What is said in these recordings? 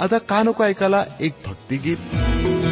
आता कानको ऐकाला एक भक्ति भक्तिगीत।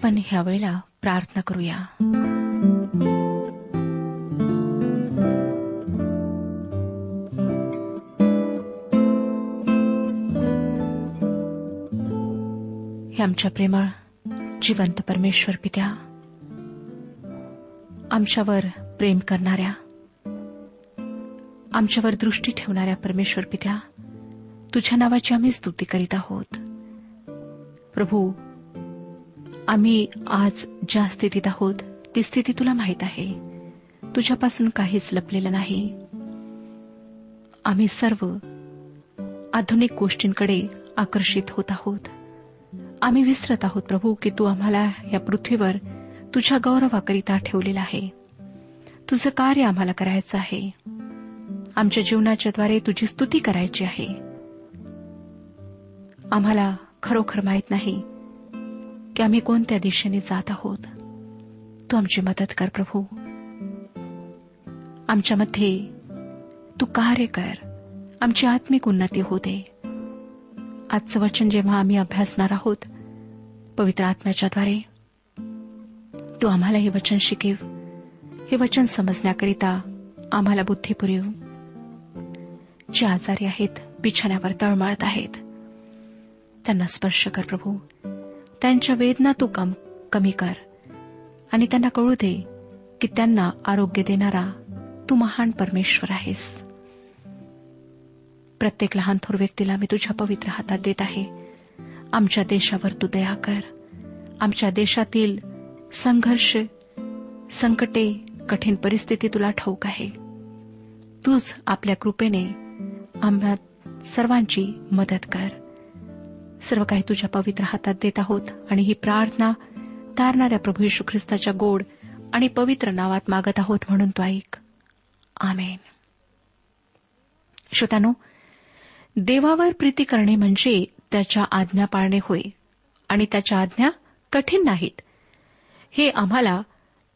आपण ह्या वेळेला प्रार्थना करूया. हे आमच्या प्रेमळ जिवंत परमेश्वर पित्या आमच्यावर प्रेम करणाऱ्या आमच्यावर दृष्टी ठेवणाऱ्या परमेश्वर पित्या तुझ्या नावाची आम्ही स्तुती करीत आहोत. प्रभू आम्ही आज ज्या स्थितीत आहोत ती स्थिती तुला माहीत आहे. तुझ्यापासून काहीच लपलेलं नाही. आम्ही सर्व आधुनिक गोष्टींकडे आकर्षित होत आहोत. आम्ही विसरत आहोत प्रभू की तू आम्हाला या पृथ्वीवर तुझ्या गौरवाकरिता ठेवलेला आहे. तुझं कार्य आम्हाला करायचं आहे. आमच्या जीवनाच्याद्वारे तुझी स्तुती करायची आहे. आम्हाला खरोखर माहीत नाही की आम्ही कोणत्या दिशेने जात आहोत? तू आमची मदत कर प्रभू. आमच्यामध्ये तू कार्य कर. आमची आत्मिक उन्नती होऊ दे. आजचं वचन जेव्हा आम्ही अभ्यासणार आहोत पवित्र आत्म्याच्याद्वारे तू आम्हाला हे वचन शिकेव. हे वचन समजण्याकरिता आम्हाला बुद्धी पुरेव. जे आजारी आहेत बिछाण्यावर तळमळत आहेत त्यांना स्पर्श कर प्रभू. त्यांच्या वेदना तू कम कमी कर. आणि त्यांना कळू दे की त्यांना आरोग्य देणारा तू महान परमेश्वर आहेस. प्रत्येक लहान थोर व्यक्तीला मी तुझ्या पवित्र हातात देत आहे. आमच्या देशावर तू दया कर. आमच्या देशातील संघर्ष संकटे कठीण परिस्थिती तुला ठाऊक आहे. तूच आपल्या कृपेने आम्हा सर्वांची मदत कर. सर्व काही तुझ्या पवित्र हातात देत आहोत. आणि ही प्रार्थना तारणाऱ्या प्रभू यशू ख्रिस्ताच्या गोड आणि पवित्र नावात मागत आहोत म्हणून तो ऐक. आमेन. श्रोत्यानो देवावर प्रीती करणे म्हणजे त्याच्या आज्ञा पाळणे होय. आणि त्याच्या आज्ञा कठीण नाहीत. हे आम्हाला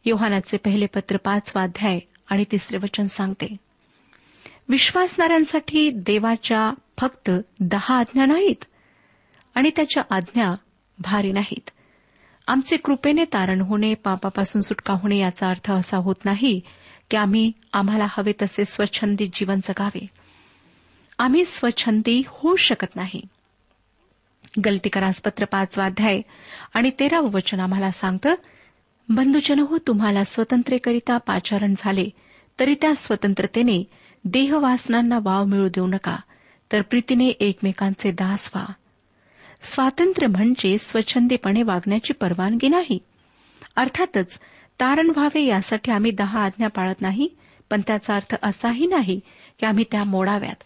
योहानाचे पहिले पत्र पाच वाध्याय आणि तिसरे वचन सांगते. विश्वासणाऱ्यांसाठी देवाच्या फक्त दहा आज्ञा नाहीत. आणि त्याच्या आज्ञा भारी नाहीत. आमचे कृपेने तारण होणे पापापासून सुटका होणे याचा अर्थ असा होत नाही की आम्ही आम्हाला हवे तसे स्वच्छंदी जीवन जगावे. आम्ही स्वच्छंदी होऊ शकत नाही. गलतीकरासपत्र पाचवा अध्याय. आणि तेरावं वचन आम्हाला सांगतं बंधुजन हो तुम्हाला स्वतंत्रेकरिता पाचारण झाले तरी त्या स्वतंत्रतेने देहवासनांना वाव मिळू देऊ नका तर प्रीतीने एकमेकांचे दास व्हा. स्वातंत्र्य म्हणजे स्वच्छंदीपणे वागण्याची परवानगी नाही. अर्थातच तारण व्हावे यासाठी आम्ही दहा आज्ञा पाळत नाही पण त्याचा अर्थ असाही नाही की आम्ही त्या मोडाव्यात.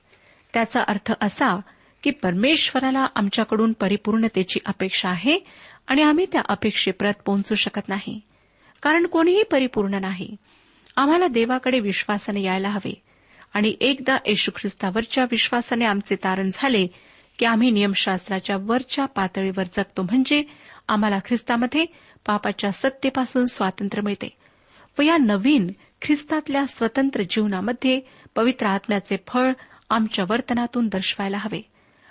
त्याचा अर्थ असा की परमेश्वराला आमच्याकडून परिपूर्णतेची अपेक्षा आहे आणि आम्ही त्या अपेक्षेप्रत पोहोचू शकत नाही. कारण कोणीही परिपूर्ण नाही. आम्हाला देवाकडे विश्वासाने यायला हवे आणि एकदा येशू ख्रिस्तावरच्या विश्वासाने आमचे तारण झाले की आम्ही नियमशास्त्राच्या वरच्या पातळीवर जगतो म्हणजे आम्हाला ख्रिस्तामध्ये पापाच्या सत्तेपासून स्वातंत्र्य मिळते व या नवीन ख्रिस्तातल्या स्वतंत्र जीवनामध्ये पवित्र आत्म्याचे फळ आमच्या वर्तनातून दर्शवायला हवे.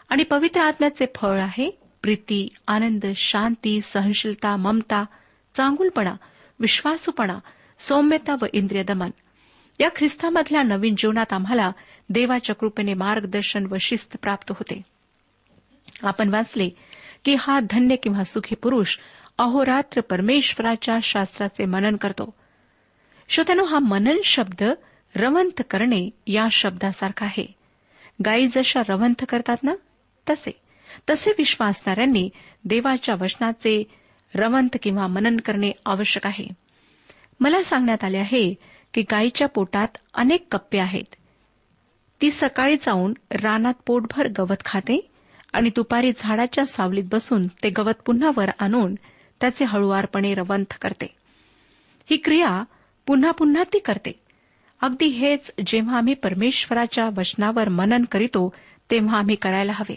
आणि पवित्र आत्म्याचे फळ आहे प्रीती आनंद शांती सहनशीलता ममता चांगुलपणा विश्वासूपणा सौम्यता व इंद्रिय दमन या ख्रिस्तामधल्या नवीन जीवनात आम्हाला देवाच्या कृपेने मार्गदर्शन व शिस्त प्राप्त होते. आपण वाचले की हा धन्य किंवा सुखी पुरुष अहोरात्र परमेश्वराच्या शास्त्राचे मनन करतो. श्रोत्यानो हा मनन शब्द रवंथ करणे या शब्दासारखा आहे. गायी जशा रवंथ करतात ना तसे. तसे विश्वासणाऱ्यांनी देवाच्या वचनाचे रवंथ किंवा मनन करणे आवश्यक आहे. मला सांगण्यात आले आहे की गायीच्या पोटात अनेक कप्पे आहेत. ती सकाळी जाऊन रानात पोटभर गवत खाते आणि दुपारी झाडाच्या सावलीत बसून ते गवत पुन्हा वर आणून त्याचे हळुवारपणे रवंथ करते. ही क्रिया पुन्हा पुन्हा ती करते. अगदी हेच जेव्हा आम्ही परमेश्वराच्या वचनावर मनन करीतो तेव्हा आम्ही करायला हवे.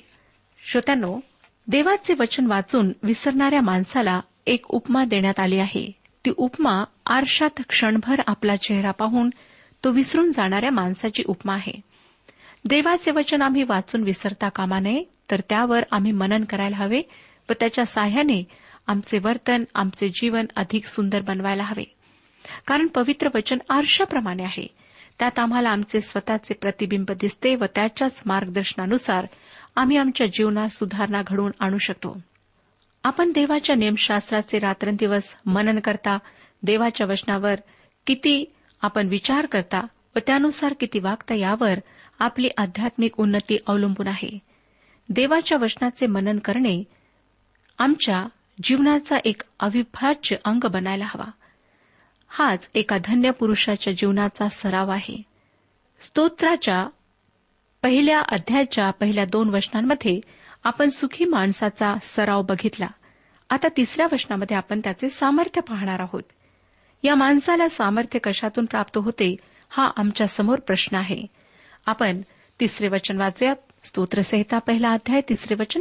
श्रोत्यानो देवाचे वचन वाचून विसरणाऱ्या माणसाला एक उपमा देण्यात आली आहे. ती उपमा आरशात क्षणभर आपला चेहरा पाहून तो विसरून जाणाऱ्या माणसाची उपमा आहे. देवाचे वचन आम्ही वाचून विसरता कामा नये. तर त्यावर आम्ही मनन करायला हवे व त्याच्या साह्याने आमचे वर्तन आमचे जीवन अधिक सुंदर बनवायला हवे. कारण पवित्र वचन आरशाप्रमाणे आहे. त्यात आम्हाला आमचे स्वतःचे प्रतिबिंब दिसते व त्याच्याच मार्गदर्शनानुसार आम्ही आमच्या जीवनात सुधारणा घडवून आणू शकतो. आपण देवाच्या नियमशास्त्राचे रात्रंदिवस मनन करता देवाच्या वचनावर किती आपण विचार करता व त्यानुसार किती वागता यावर आपली आध्यात्मिक उन्नती अवलंबून आहे. देवाच्या वचनाचे मनन करणे आमच्या जीवनाचा एक अविभाज्य अंग बनायला हवा. हाच एका धन्य पुरुषाच्या जीवनाचा सराव आहे. स्तोत्राच्या पहिल्या अध्यायाच्या पहिल्या दोन वचनांमध्ये आपण सुखी माणसाचा सराव बघितला. आता तिसऱ्या वचनामध्ये आपण त्याचे सामर्थ्य पाहणार आहोत. या माणसाला सामर्थ्य कशातून प्राप्त होते हा आमच्यासमोर प्रश्न आहे. आपण तिसरे वचन वाचूया. स्तोत्रसहिता पहिला अध्याय तिसरे वचन.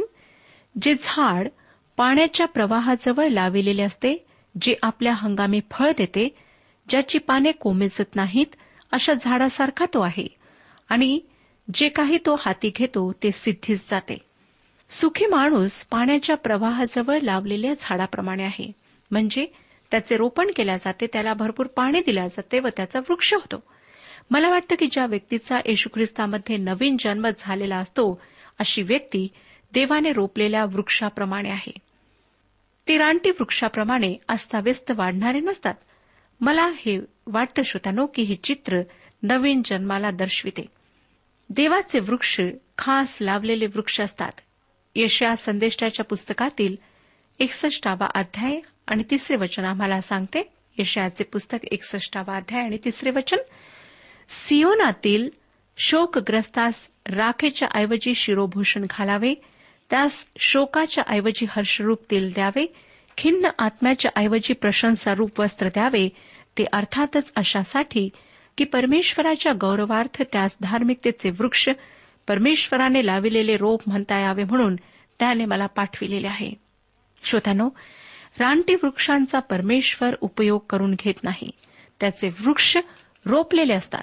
जे झाड पाण्याच्या प्रवाहाजवळ लाविलेले असते जे आपल्या हंगामी फळ देते ज्याची पाने कोमेजत नाहीत अशा झाडासारखा तो आहे. आणि जे काही तो हाती घेतो ते सिद्धीच जाते. सुखी माणूस पाण्याच्या प्रवाहाजवळ लावलेल्या झाडाप्रमाणे आहे. म्हणजे त्याचे रोपण केल्या जाते त्याला भरपूर पाणी दिल्या जाते व त्याचा वृक्ष होतो. मला वाटतं की ज्या व्यक्तीचा येशू ख्रिस्तामध्ये नवीन जन्म झालेला असतो अशी व्यक्ती देवाने रोपलेल्या वृक्षाप्रमाणे आहे. ते रानटी वृक्षाप्रमाणे अस्ताव्यस्त वाढणारे नसतात. मला हे वाटतं श्रोत्यानो की हे चित्र नवीन जन्माला दर्शविते. देवाचे वृक्ष खास लावलेले वृक्ष असतात. यशया संदेष्टाच्या पुस्तकातील एकसष्टावा अध्याय आणि तिसरे वचन आम्हाला सांगते. यशयाचे पुस्तक एकसष्टावा अध्याय आणि तिसरे वचन. सियोनातील शोकग्रस्तास राखेच्या ऐवजी शिरोभूषण घालावे त्यास शोकाच्या ऐवजी हर्षरूप तेल द्यावे खिन्न आत्म्याच्या ऐवजी प्रशंसारूप वस्त्र द्यावे ते अर्थातच अशासाठी की परमेश्वराच्या गौरवार्थ त्यास धार्मिकतेचे वृक्ष परमेश्वराने लाविलेले रोप म्हणता यावे म्हणून त्याने मला पाठविलेले आहे. श्रोत्यानो रानटी वृक्षांचा परमेश्वर उपयोग करून घेत नाही. त्याचे वृक्ष रोपलेले असतात.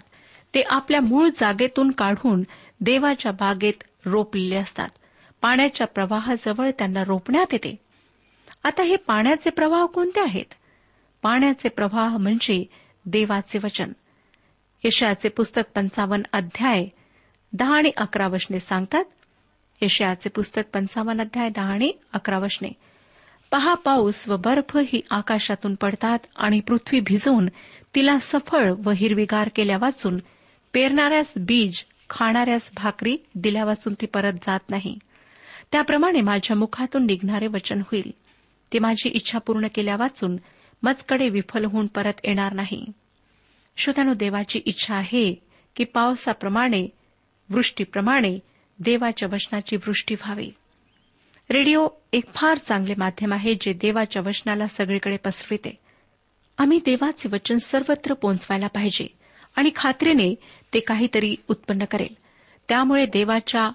ते आपल्या मूळ जागेतून काढून देवाच्या बागेत रोपलेले असतात. पाण्याच्या प्रवाहाजवळ त्यांना रोपण्यात येते. आता हे पाण्याचे प्रवाह कोणते आहेत? पाण्याचे प्रवाह म्हणजे देवाचे वचन. यशयाचे पुस्तक पंचावन्न अध्याय दहा आणि अकरा वशने सांगतात. यशयाचे पुस्तक पंचावन्न अध्याय दहा आणि अकरा वशने पहा पाऊस व बर्फ ही आकाशातून पडतात आणि पृथ्वी भिजवून तिला सफळ व हिरवीगार केल्या वाचून पेरणाऱ्यास बीज खाणाऱ्यास भाकरी दिल्यापासून ती परत जात नाही. त्याप्रमाणे माझ्या मुखातून निघणारे वचन होईल. ते माझी इच्छा पूर्ण केल्या वाचून मजकडे विफल होऊन परत येणार नाही. श्रोत्यानो देवाची इच्छा आहे की पावसाप्रमाणे वृष्टीप्रमाणे देवाच्या वचनाची वृष्टी व्हावी. रेडिओ एक फार चांगले माध्यम आहे जे देवाच्या वचनाला सगळीकडे पसरविते. आम्ही देवाचे वचन सर्वत्र पोहोचवायला पाहिजे. आणि खात्रीने ते काहीतरी उत्पन्न करेल. त्यामुळे देवाच्या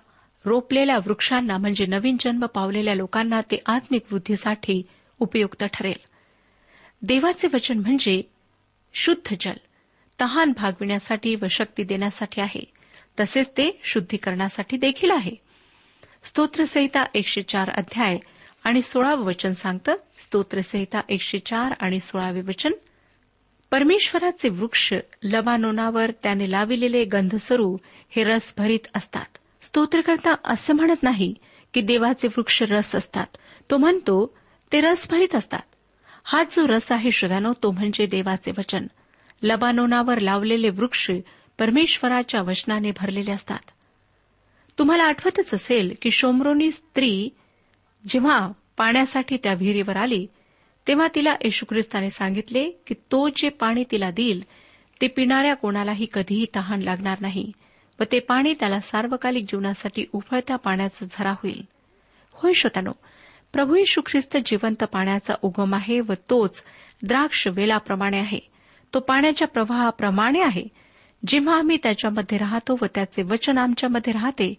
रोपलेल्या वृक्षांना म्हणजे नवीन जन्म पावलेल्या लोकांना ते आत्मिक वृद्धीसाठी उपयुक्त ठरेल. देवाचे वचन म्हणजे शुद्ध जल तहान भागविण्यासाठी व शक्ती देण्यासाठी आहे. तसेच ते शुद्धीकरणासाठी देखील आहे. स्तोत्रसहिता एकशे चार अध्याय आणि सोळावं वचन सांगतं. स्तोत्रसहिता एकशे चार आणि सोळावे वचन परमेश्वराचे वृक्ष लबानोनावर त्याने लाविलेले गंधसरू हे रस भरीत असतात. स्तोत्रकर्ता असं म्हणत नाही की देवाचे वृक्ष रस असतात. तो म्हणतो ते रस भरीत असतात. हा जो रस आहे श्रद्धानो तो म्हणजे देवाचे वचन. लबानोनावर लावलेले वृक्ष परमेश्वराच्या वचनाने भरलेले असतात. तुम्हाला आठवतच असेल की शोमरोनी स्त्री जेव्हा पाण्यासाठी त्या विहिरीवर आली तेव्हा तिला येशू ख्रिस्ताने सांगितले की तो जे पाणी तिला देईल ते पिणाऱ्या कोणालाही कधीही तहान लागणार नाही व ते पाणी त्याला सार्वकालिक जीवनासाठी उफळत्या पाण्याचा झरा होईल. होय श्रोतानो प्रभू येशू ख्रिस्त जिवंत पाण्याचा उगम आहे व तोच द्राक्ष वेलाप्रमाणे आहे. तो पाण्याच्या प्रवाहाप्रमाणे आहे. जेव्हा आम्ही त्याच्यामध्ये राहतो व त्याचे वचन आमच्यामध्ये राहते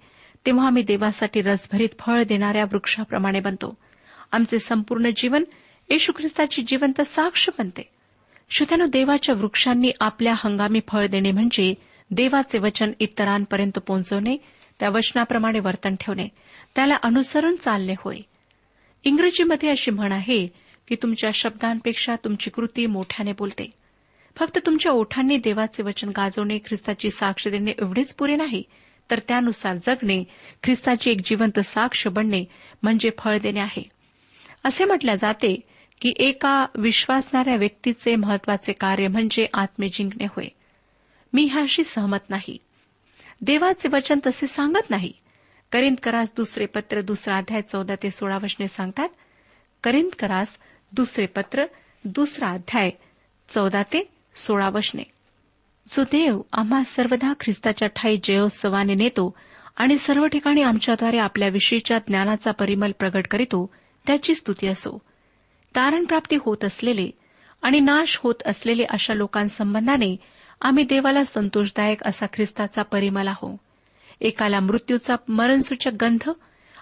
तेव्हा आम्ही देवासाठी रसभरीत फळ देणाऱ्या वृक्षाप्रमाणे बनतो. आमचे संपूर्ण जीवन येशू ख्रिस्ताची जिवंत साक्ष बनते. श्रोत्यानो देवाच्या वृक्षांनी आपल्या हंगामी फळ देणे म्हणजे देवाचे वचन इतरांपर्यंत पोहोचवणे त्या वचनाप्रमाणे वर्तन ठेवणे त्याला अनुसरून चालणे होय. इंग्रजीमध्ये अशी म्हण आहे की तुमच्या शब्दांपेक्षा तुमची कृती मोठ्याने बोलते. फक्त तुमच्या ओठांनी देवाचे वचन गाजवणे ख्रिस्ताची साक्ष देणे एवढेच पुरे नाही तर त्यानुसार जगणे ख्रिस्ताची एक जिवंत साक्ष बनणे म्हणजे फळ देणे आहे. असे म्हटल्या जाते की एका विश्वासणाऱ्या व्यक्तीचे महत्त्वाचे कार्य म्हणजे आत्मे जिंकणे होय. मी ह्याशी सहमत नाही. देवाचे वचन तसे सांगत नाही. करिंद करास दुसरे पत्र दुसरा अध्याय चौदा ते सोळा वचने सांगतात. करिंद करास दुसरे पत्र दुसरा अध्याय चौदा ते सोळा वचने. जो देव आम्हा सर्वदा ख्रिस्ताच्या ठाई जयोत्सवाने नेतो आणि सर्व ठिकाणी आमच्याद्वारे आपल्याविषयीच्या ज्ञानाचा परिमल प्रगट करीतो त्याची स्तुती असो. तारणप्राप्ती होत असलेले आणि नाश होत असलेले अशा लोकांसंबंधाने आम्ही देवाला संतोषदायक असा ख्रिस्ताचा परिमल आहो. एकाला मृत्यूचा मरणसूचक गंध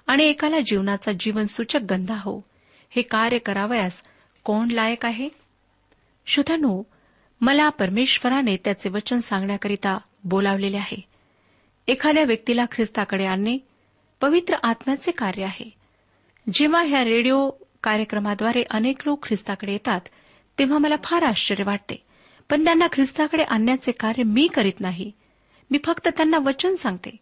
आणि एकाला जीवनाचा जीवनसूचक गंध आहो. हे कार्य करावयास कोण लायक आहे? श्रोत्यानो मला परमेश्वराने त्याचे वचन सांगण्याकरिता बोलावलेले आहे. एखाद्या व्यक्तीला ख्रिस्ताकडे आणणे पवित्र आत्म्याचे कार्य आहे. जेव्हा ह्या रेडिओ कार्यक्रमाद्वारे अनेक लोक ख्रिस्ताकडे येतात तेव्हा मला फार आश्चर्य वाटते. पण त्यांना ख्रिस्ताकडे आणण्याचे कार्य मी करीत नाही. मी फक्त त्यांना वचन सांगते.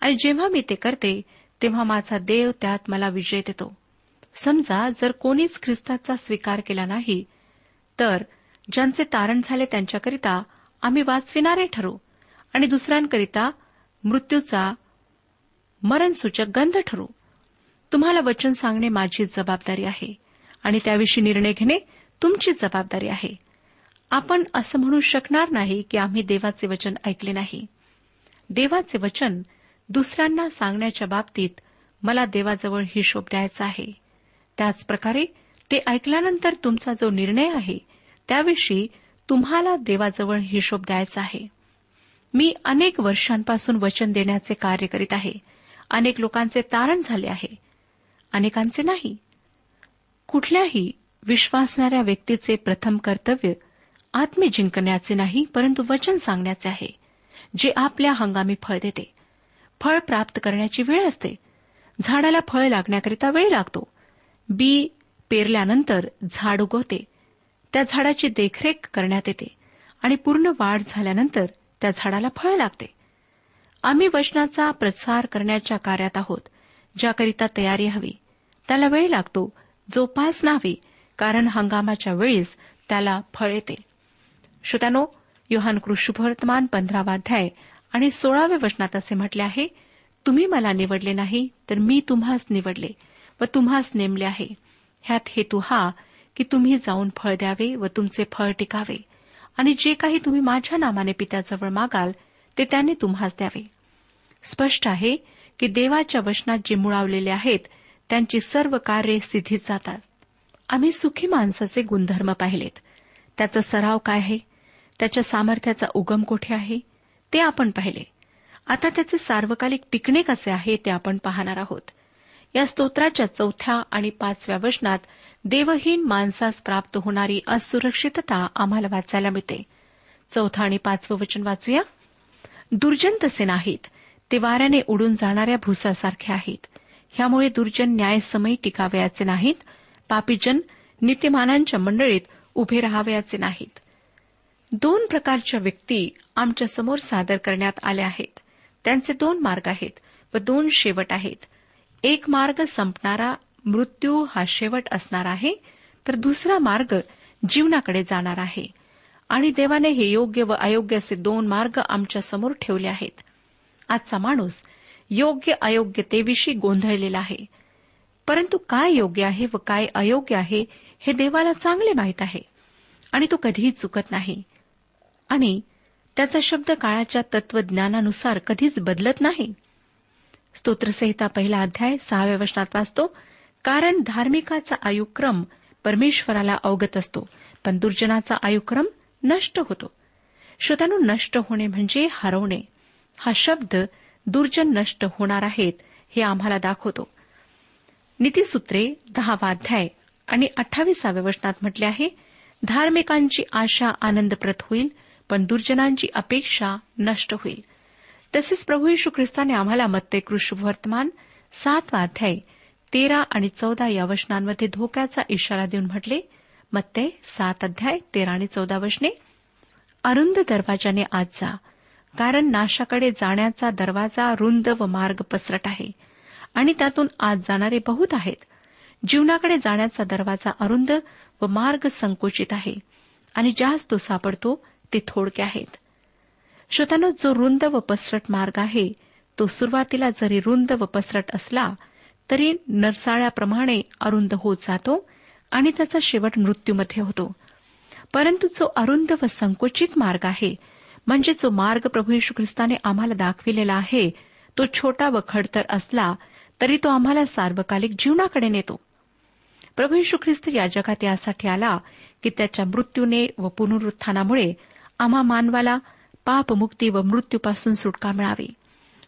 आणि जेव्हा मी ते करते तेव्हा माझा देव त्यात मला विजय देतो. समजा जर कोणीच ख्रिस्ताचा स्वीकार केला नाही तर ज्यांचे तारण झाले त्यांच्याकरिता आम्ही वाचविणारे ठरू. आणि दुसऱ्यांकरिता मृत्यूचा मरणसूचक गंध ठरू. तुम्हाला वचन सांगणे माझी जबाबदारी आहे आणि त्याविषयी निर्णय घेणे तुमची जबाबदारी आहे. आपण असं म्हणू शकणार नाही की आम्ही देवाचे वचन ऐकले नाही. देवाचे वचन दुसऱ्यांना सांगण्याच्या बाबतीत मला देवाजवळ हिशोब द्यायचा आहे. त्याचप्रकारे ते ऐकल्यानंतर तुमचा जो निर्णय आहे त्याविषयी तुम्हाला देवाजवळ हिशोब द्यायचा आहे. मी अनेक वर्षांपासून वचन देण्याचे कार्य करीत आहे. अनेक लोकांचे तारण झाले आहे. अनेकांचे नाही. कुठल्याही विश्वासणाऱ्या व्यक्तीचे प्रथम कर्तव्य आत्मे जिंकण्याचे नाही परंतु वचन सांगण्याचे आहे जे आपल्या हंगामी फळ देते. फळ प्राप्त करण्याची वेळ असते. झाडाला फळ लागण्याकरिता वेळ लागतो. बी पेरल्यानंतर झाड उगवते. त्या झाडाची देखरेख करण्यात येते आणि पूर्ण वाढ झाल्यानंतर त्या झाडाला फळ लागते. आम्ही वचनाचा प्रसार करण्याच्या कार्यात आहोत ज्याकरिता तयारी हवी. त्याला वेळ लागतो. जोपास नावी कारण हंगामाच्या वेळीस त्याला फळ येते. श्रोत्यानो योहान कृष्णवर्तमान पंधरावाध्याय आणि सोळाव्या वचनात असे म्हटले आहे तुम्ही मला निवडले नाही तर मी तुम्हास निवडले व तुम्हास नेमले आहे. ह्यात हेतू हा की तुम्ही जाऊन फळ द्यावे व तुमचे फळ टिकावे आणि जे काही तुम्ही माझ्या नामाने पित्याजवळ मागाल ते त्याने तुम्हास द्यावे. स्पष्ट आहे की देवाच्या वचनात जे मुळावलेले आहेत त्यांची सर्व कार्ये स्थितीत जातात. आम्ही सुखी माणसाचे गुणधर्म पाहिलेत. त्याचा सराव काय आहे? त्याच्या सामर्थ्याचा उगम कोठे आहे? ते आपण पाहिले. आता त्याचे सार्वकालिक टिकणे कसे आहे ते आपण पाहणार आहोत. या स्तोत्राच्या चौथ्या आणि पाचव्या वचनात देवहीन माणसास प्राप्त होणारी असुरक्षितता आम्हाला वाचायला मिळते. चौथा आणि पाचवं वचन वाचूया. दुर्जन तसे नाहीत. ते वाऱ्याने उडून जाणाऱ्या भुसासारखे आहेत. ह्यामुळे दुर्जन न्यायसमयी टिकावयाचे नाहीत पापीजन नित्यमानांच्या मंडळीत उभे राहावयाचे नाहीत. दोन प्रकारच्या व्यक्ती आमच्यासमोर सादर करण्यात आल्या आहेत. त्यांचे दोन मार्ग आहेत व दोन शेवट आहेत. एक मार्ग संपणारा मृत्यू हा शेवट असणार आहे तर दुसरा मार्ग जीवनाकडे जाणार आहे. आणि देवाने हे योग्य व अयोग्य असे दोन मार्ग आमच्यासमोर ठेवले आहेत. आजचा माणूस योग्य अयोग्यतेविषयी गोंधळलेला आहे. परंतु काय योग्य आहे व काय अयोग्य आहे हे देवाला चांगले माहीत आहे. आणि तो कधीही चुकत नाही. आणि त्याचा शब्द काळाच्या तत्वज्ञानानुसार कधीच बदलत नाही. स्तोत्रसहिता पहिला अध्याय सहाव्या वचनात वाचतो कारण धार्मिकाचा आयुक्रम परमेश्वराला अवगत असतो पण दुर्जनाचा आयुक्रम नष्ट होतो. श्रोतानु नष्ट होणे म्हणजे हरवणे. हा शब्द दुर्जन नष्ट होणार आहेत हे आम्हाला दाखवतो. नीतीसूत्रे दहावा अध्याय आणि अठ्ठावीसाव्या वचनात म्हटले आहे धार्मिकांची आशा आनंदप्रत होईल पण दुर्जनांची अपेक्षा नष्ट होईल. तसेच प्रभू यशू ख्रिस्ताने आम्हाला मत्ते कृष्ण वर्तमान सातवा अध्याय तेरा आणि चौदा या वचनांमध्ये धोक्याचा इशारा देऊन म्हटले मत्ते सात अध्याय तेरा आणि चौदा वचने अरुंद दरवाजाने आज जा कारण नाशाकडे जाण्याचा दरवाजा रुंद व मार्ग पसरट आहे. आणि त्यातून आत जाणारे बहुत आहेत. जीवनाकडे जाण्याचा दरवाजा अरुंद व मार्ग संकुचित आहे. आणि ज्यास तो सापडतो ते थोडके आहेत. श्रोतानो जो रुंद व पसरट मार्ग आहे तो सुरुवातीला जरी रुंद व पसरट असला तरी नरसाळ्याप्रमाणे अरुंद होत जातो आणि त्याचा शेवट मृत्यूमध्ये होतो. परंतु जो अरुंद व संकुचित मार्ग आहे म्हणजे जो मार्ग प्रभू यशू ख्रिस्ताने आम्हाला दाखविलेला आहे तो छोटा व खडतर असला तरी तो आम्हाला सार्वकालिक जीवनाकडे नेतो. प्रभू यशू ख्रिस्त या जगात यासाठी आला की त्याच्या मृत्यूने व पुनरुत्थानामुळे आम्हा मानवाला पापमुक्ती व मृत्यूपासून सुटका मिळावी.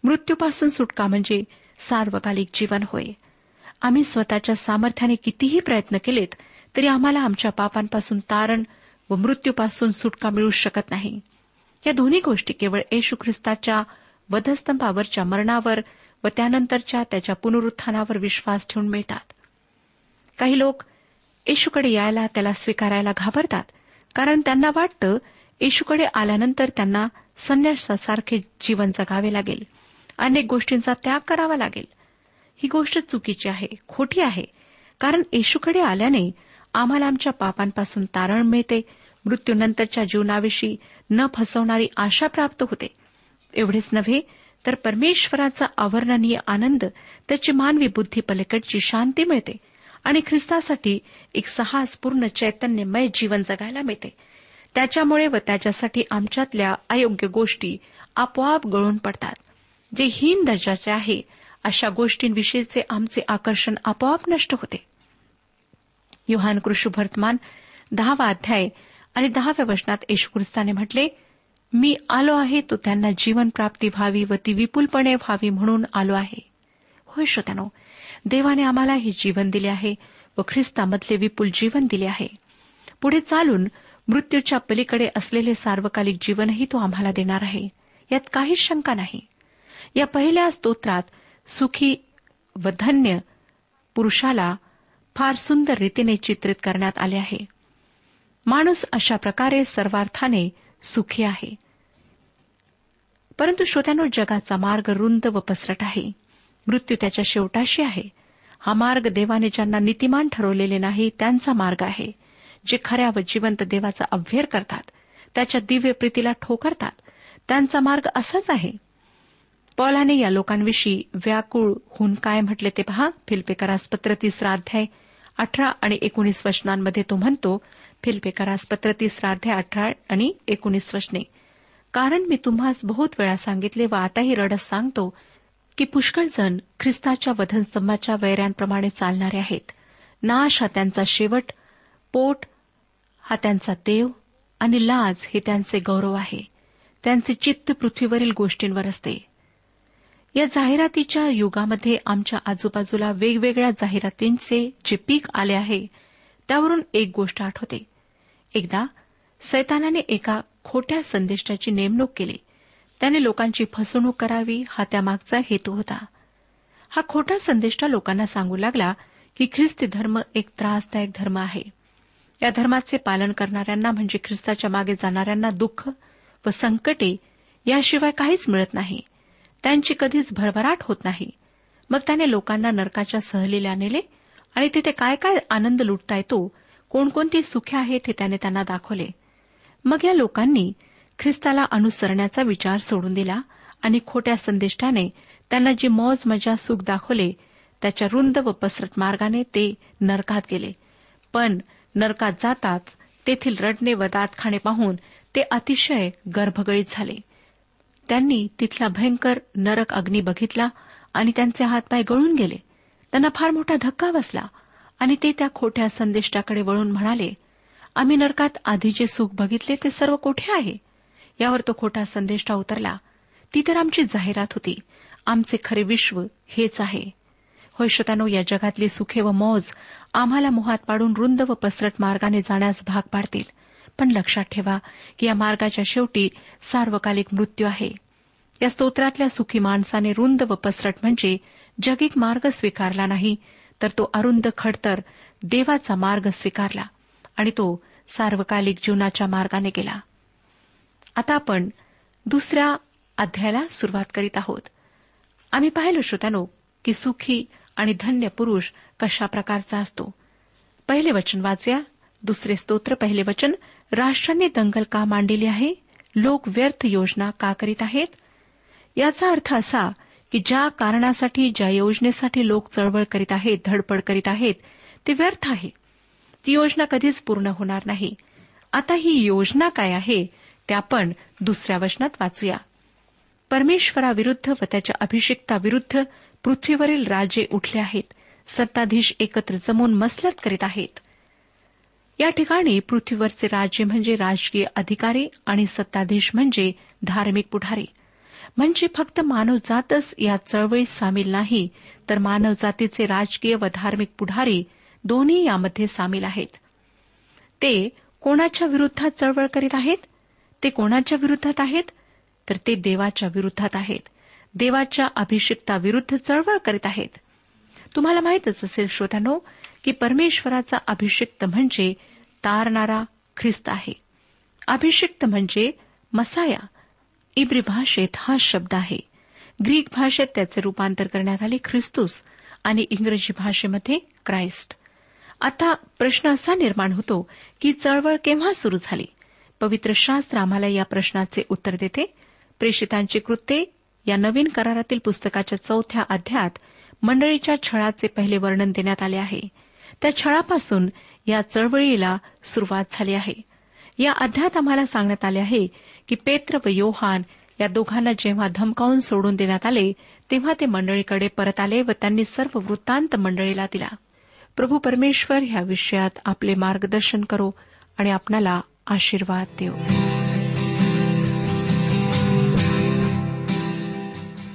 मृत्यूपासून सुटका म्हणजे सार्वकालिक जीवन होय. आम्ही स्वतःच्या सामर्थ्याने कितीही प्रयत्न केलेत तरी आम्हाला आमच्या पापांपासून तारण व मृत्यूपासून सुटका मिळू शकत नाही. या दोन्ही गोष्टी केवळ येशू ख्रिस्ताच्या वधस्तंभावरच्या मरणावर व त्यानंतरच्या त्याच्या पुनरुत्थानावर विश्वास ठेवून मिळतात. काही लोक येशूकडे यायला त्याला स्वीकारायला घाबरतात कारण त्यांना वाटतं येशूकडे आल्यानंतर त्यांना संन्यासासारखे जीवन जगावे लागेल. अनेक गोष्टींचा त्याग करावा लागेल. ही गोष्ट चुकीची आहे खोटी आहे कारण येशूकडे आल्याने आम्हाला आमच्या पापांपासून तारण मिळते मृत्यूनंतरच्या जीवनाविषयी न फसवणारी आशा प्राप्त होते. एवढेच नव्हे तर परमेश्वराचा आवर्णनीय आनंद त्याची मानवी बुद्धी पलीकडची शांती मिळते आणि ख्रिस्तासाठी एक साहसपूर्ण चैतन्यमय जीवन जगायला मिळते. त्याच्यामुळे व त्याच्यासाठी आमच्यातल्या अयोग्य गोष्टी आपोआप गळून पडतात. जे हीन दर्जाचे आहे अशा गोष्टींविषयीचे आमचे आकर्षण आपोआप नष्ट होते. युहान कृषी वर्तमान दहावा अध्याय आणि दहाव्या वचनात येशू ख्रिस्ताने म्हटले मी आलो आहे तो त्यांना जीवन प्राप्ती व्हावी व ती विपुलपणे व्हावी म्हणून आलो आहे. होय श्रोत्यानो देवाने आम्हाला हे जीवन दिले आहे व ख्रिस्तामधले विपुल जीवन दिले आहे. पुढे चालून मृत्यूच्या पलीकडे असलेले सार्वकालिक जीवनही तो आम्हाला देणार आहे. यात काहीच शंका नाही. या पहिल्या स्तोत्रात सुखी व धन्य पुरुषाला फार सुंदर रीतीने चित्रित करण्यात आले आहे. माणूस अशा प्रकारे सर्वार्थाने सुखी आहे. परंतु श्रोत्यानो जगाचा मार्ग रुंद व पसरट आहे. मृत्यू त्याच्या शेवटाशी आहे. हा मार्ग देवाने ज्यांना नीतिमान ठरवलेले नाही त्यांचा मार्ग आहे. जे खऱ्या व जिवंत देवाचा अभ्यर करतात त्याच्या दिव्य प्रीतीला ठोकरतात त्यांचा मार्ग असाच आहे. पौलाने या लोकांविषयी व्याकुळ होऊन काय म्हटले ते पहा. फिल्पेकरास पत्र तिसरा अध्याय अठरा आणि एकोणीस वचनांमध्ये तो म्हणतो फिल्पेकरास पत्र तिसराध्याय अठरा आणि एकोणीस वचने. कारण मी तुम्हास बहुत वेळा सांगितले व आताही रडस सांगतो की पुष्कळ जण ख्रिस्ताच्या वधनस्तंभाच्या वैऱ्यांप्रमाणे चालणारे आहेत. नाश हा त्यांचा शेवट पोट हा त्यांचा देव आणि लाज हे त्यांचे गौरव आहे. त्यांचे चित्त पृथ्वीवरील गोष्टींवर असते. या जाहिरातीच्या युगामध्ये आमच्या आजूबाजूला वेगवेगळ्या जाहिरातींचे जे पीक आले आहे त्यावरून एक गोष्ट आठवते. एकदा सैतानाने एका खोट्या संदेष्टाची नेमणूक केली. त्याने लोकांची फसवणूक करावी हा त्यामागचा हेतू होता. हा खोटा संदेष्टा लोकांना सांगू लागला की ख्रिस्ती धर्म एक त्रासदायक धर्म आहे. या धर्माचे पालन करणाऱ्यांना म्हणजे ख्रिस्ताच्या मागे जाणाऱ्यांना दुःख व संकटे याशिवाय काहीच मिळत नाही. त्यांची कधीच भरभराट होत नाही. मग त्याने लोकांना नरकाच्या सहलीला नेले आणि तिथे काय काय आनंद लुटता येतो कोणकोणती सुखे आहेत हे त्याने त्यांना दाखवले. मग या लोकांनी ख्रिस्ताला अनुसरण्याचा विचार सोडून दिला आणि खोट्या संदिष्टाने त्यांना जी मौज मजा सुख दाखवले त्याच्या रुंद व पसरट मार्गाने ते नरकात गेले. पण नरकात जाताच तेथील रडणे व दातखाणे पाहून ते अतिशय गर्भगळीत झाले. त्यांनी तिथला भयंकर नरक अग्नी बघितला आणि त्यांचे हातपाय गळून गेले. त्यांना फार मोठा धक्का बसला. आणि ते त्या खोट्या संदेष्टाकडे वळून म्हणाले आम्ही नरकात आधी जे सुख बघितले ते सर्व कोठे आहे? यावर तो खोटा संदेष्टा उतरला. ती तर आमची जाहिरात होती. आमचे खरे विश्व हेच आहे. होय श्रोतानो या जगातली सुखे व मौज आम्हाला मोहात पाडून रुंद व पसरट मार्गाने जाण्यास भाग पाडतील. पण लक्षात ठेवा की या मार्गाच्या शेवटी सार्वकालिक मृत्यू आहे. या स्तोत्रातल्या सुखी माणसाने रुंद व पसरट म्हणजे जगिक मार्ग स्वीकारला नाही तर तो अरुंद खडतर देवाचा मार्ग स्वीकारला आणि तो सार्वकालिक जीवनाच्या मार्गाने गेला. आता आपण दुसऱ्या अध्यायाला सुरुवात करीत आहोत. आम्ही पाहिलं श्रोत्यानो की सुखी आणि धन्य पुरुष कशा प्रकारचा असतो. पहिले वचन वाचूया. दुसरे स्तोत्र पहिले वचन. राष्ट्रांनी दंगल का मांडलेली आहे? लोक व्यर्थ योजना का करीत आहेत? याचा अर्थ असा की ज्या कारणासाठी ज्या योजनेसाठी लोक चळवळ करीत आहेत धडपड करीत आहेत ते व्यर्थ आहे. ती योजना कधीच पूर्ण होणार नाही. आता ही योजना काय आहे ते आपण दुसऱ्या वचनात वाचूया. परमेश्वराविरुद्ध व त्याच्या अभिषिक्ताविरुद्ध पृथ्वीवरील राजे उठले आहेत. सत्ताधीश एकत्र जमून मसलत करीत आहेत. या ठिकाणी पृथ्वीवरचे राज्य म्हणजे राजकीय अधिकारी आणि सत्ताधीश म्हणजे धार्मिक पुढारी. म्हणजे फक्त मानवजातच या चळवळीत सामील नाही तर मानवजातीचे राजकीय व धार्मिक पुढारी दोन्ही यामध्ये सामील आहेत. ते कोणाच्या विरुद्धात चळवळ करीत आहेत? ते कोणाच्या विरुद्धात आहेत? तर ते देवाच्या विरुद्धात आहेत. देवाच्या अभिषिक्ताविरुद्ध चळवळ करीत आहेत. तुम्हाला माहीतच असेल श्रोत्यानो की परमेश्वराचा अभिषिक्त म्हणजे तारणारा ख्रिस्त आहे. अभिषिक्त म्हणजे मसाया इब्री भाषेत हा शब्द आहे. ग्रीक भाषेत त्याचे रूपांतर करण्यात आले ख्रिस्तूस आणि इंग्रजी भाषेमध्ये क्राइस्ट. आता प्रश्न असा निर्माण होतो की चळवळ केव्हा सुरू झाली? पवित्र शास्त्र आम्हाला या प्रश्नाचे उत्तर देते. प्रेषितांची कृत्ये या नवीन करारातील पुस्तकाच्या चौथ्या अध्यात मंडळीच्या छळाचे पहिले वर्णन देण्यात आले आहे. त्या छळापासून या चळवळीला सुरुवात झाली आहे. या अध्यात आम्हाला सांगण्यात आले आहे की पेत्र व योहान या दोघांना जेव्हा धमकावून सोडून देण्यात आले तेव्हा ते मंडळीकडे परत आले व त्यांनी सर्व वृत्तांत मंडळीला दिला. प्रभू परमेश्वर ह्या विषयात आपले मार्गदर्शन करो आणि आपणाला आशीर्वाद देऊ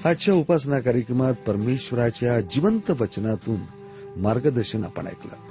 आजच्या उपासना कार्यक्रमात परमेश्वराच्या जिवंत वचनातून मार्गदर्शन आपण ऐकलं.